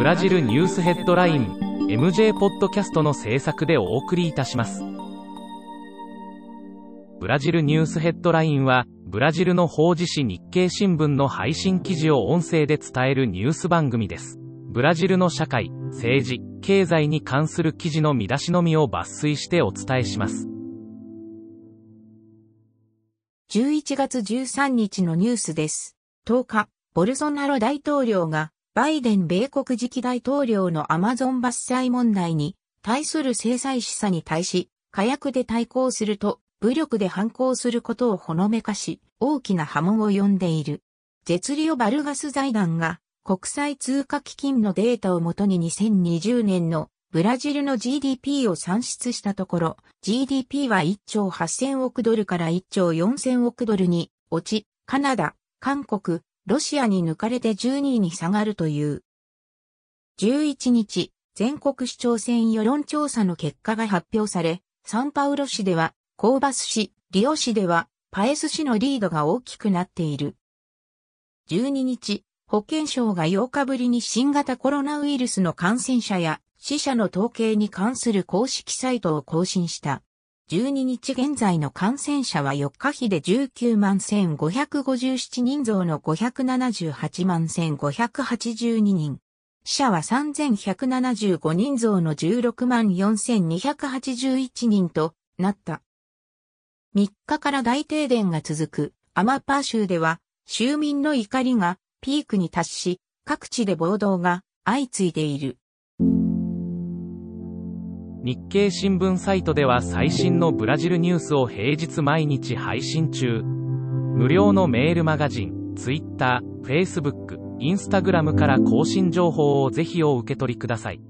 ブラジルニュースヘッドライン MJ ポッドキャストの制作でお送りいたします。ブラジルニュースヘッドラインは、ブラジルの法事紙日経新聞の配信記事を音声で伝えるニュース番組です。ブラジルの社会、政治、経済に関する記事の見出しのみを抜粋してお伝えします。11月13日のニュースです。10日、ボルソナロ大統領が、バイデン米国次期大統領のアマゾン伐採問題に対する制裁示唆に対し、火薬で対抗すると武力で反抗することをほのめかし、大きな波紋を呼んでいる。ゼリオ・バルガス財団が国際通貨基金のデータをもとに2020年のブラジルの GDP を算出したところ、GDP は1兆8000億ドルから1兆4000億ドルに落ち、カナダ、韓国、ロシアに抜かれて12位に下がるという。11日、全国市長選世論調査の結果が発表され、サンパウロ市では、コーバス市、リオ市では、パエス市のリードが大きくなっている。12日、保健省が8日ぶりに新型コロナウイルスの感染者や死者の統計に関する公式サイトを更新した。12日現在の感染者は4日比で19万1557人増の578万1582人。死者は3175人増の16万4281人となった。3日から大停電が続くアマパー州では州民の怒りがピークに達し、各地で暴動が相次いでいる。日経新聞サイトでは最新のブラジルニュースを平日毎日配信中。無料のメールマガジン、Twitter、Facebook、Instagram から更新情報をぜひお受け取りください。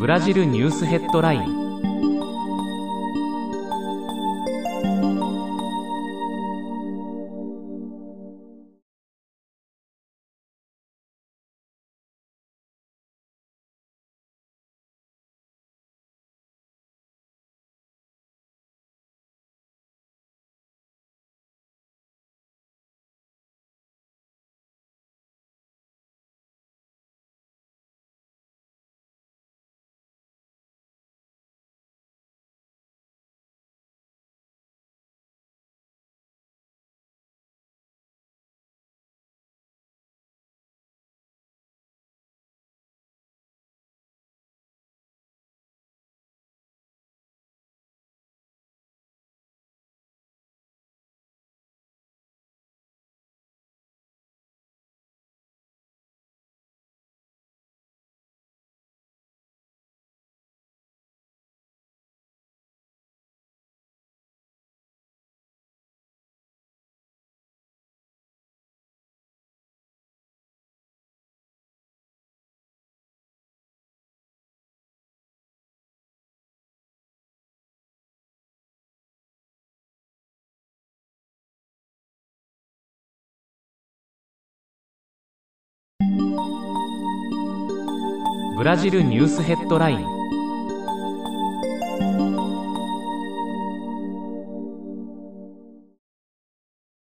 ブラジルニュースヘッドラインブラジルニュースヘッドライン。